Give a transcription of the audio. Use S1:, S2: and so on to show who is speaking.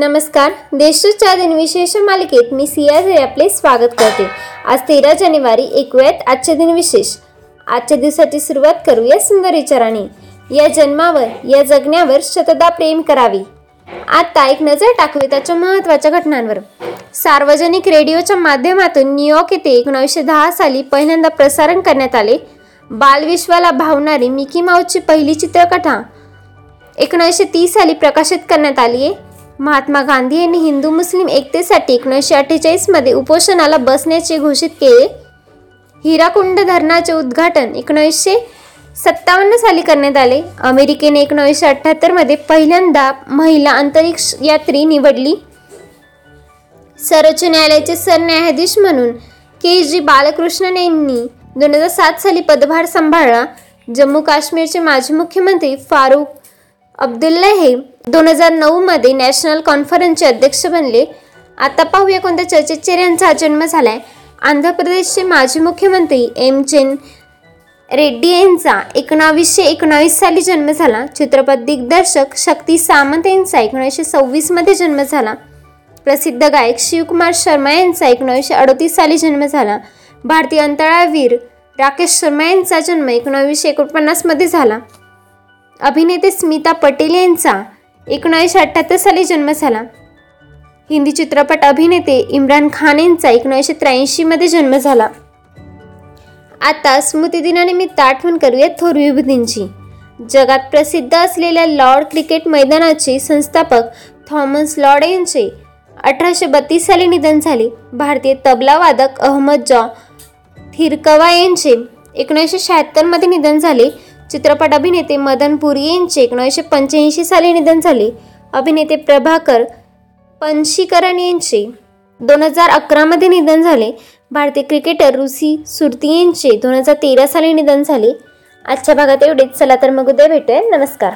S1: नमस्कार देशच्या दिनविशेष मालिकेत मी सिया झे आपले स्वागत करते. आज तेरा जानेवारी ऐकूयात आजचे दिनविशेष. आजच्या दिवसाची सुरुवात करूया सुंदर विचाराने. या जन्मावर या जगण्यावर शतदा प्रेम करावी. आता एक नजर टाकूया त्याच्या महत्त्वाच्या घटनांवर. सार्वजनिक रेडिओच्या माध्यमातून न्यूयॉर्क येथे एकोणीसशे दहा साली पहिल्यांदा प्रसारण करण्यात आले. बालविश्वाला भावणारी मिकी माऊची पहिली चित्रकथा एकोणीसशे तीस साली प्रकाशित करण्यात आली आहे महात्मा गांधी यांनी हिंदू मुस्लिम एकतेसाठी एकोणीसशे अठ्ठेचाळीसमध्ये उपोषणाला बसण्याचे घोषित केले. हिराकुंड धरणाचे उद्घाटन एकोणीसशे सत्तावन्न साली करण्यात आले. अमेरिकेने एकोणीसशे अठ्ठ्याहत्तरमध्ये पहिल्यांदा महिला अंतरिक्ष यात्री निवडली. सर्वोच्च न्यायालयाचे सरन्यायाधीश म्हणून के जी बालकृष्णन यांनी दोन हजार सात साली पदभार सांभाळला. जम्मू काश्मीरचे माजी मुख्यमंत्री फारुख अब्दुल्ला हे दोन हजार नऊमध्ये नॅशनल कॉन्फरन्सचे अध्यक्ष बनले. आता पाहूया कोणत्या चर्चेचेर यांचा जन्म झालाय. आंध्र प्रदेशचे माजी मुख्यमंत्री एम. चेन रेड्डी यांचा एकोणावीसशे एकोणावीस साली जन्म झाला. चित्रपट दिग्दर्शक शक्ती सामंत यांचा एकोणीसशे सव्वीसमध्ये जन्म झाला. प्रसिद्ध गायक शिवकुमार शर्मा यांचा एकोणीसशे अडतीस साली जन्म झाला. भारतीय अंतराळवीर राकेश शर्मा यांचा जन्म एकोणावीसशे एकोणपन्नासमध्ये झाला. अभिनेते स्मिता पटेल यांचा एकोणीसशे अठ्ठ्याहत्तर साली जन्म झाला. हिंदी चित्रपट अभिनेते इम्रान खान यांचा एकोणीसशे त्र्याऐंशीमध्ये जन्म झाला. आता स्मृतिदिनानिमित्त आठवण करूया थोर विभूतींची जगात प्रसिद्ध असलेल्या लॉर्ड क्रिकेट मैदानाचे संस्थापक थॉमस लॉर्ड यांचे अठराशे बत्तीस साली निधन झाले. भारतीय तबला वादक अहमद जॉ थिरकवा यांचे एकोणीसशे शहात्तरमध्ये निधन झाले. चित्रपट अभिनेते मदन पुरी यांचे एकोणीसशे पंच्याऐंशी साली निधन झाले. अभिनेते प्रभाकर पंशीकरण यांचे दोन हजार अकरामध्ये निधन झाले. भारतीय क्रिकेटर रुसी सुरती यांचे दोन हजार तेरा साली निधन झाले. आजच्या भागात एवढेच. चला तर मग उद्या भेटूया. नमस्कार.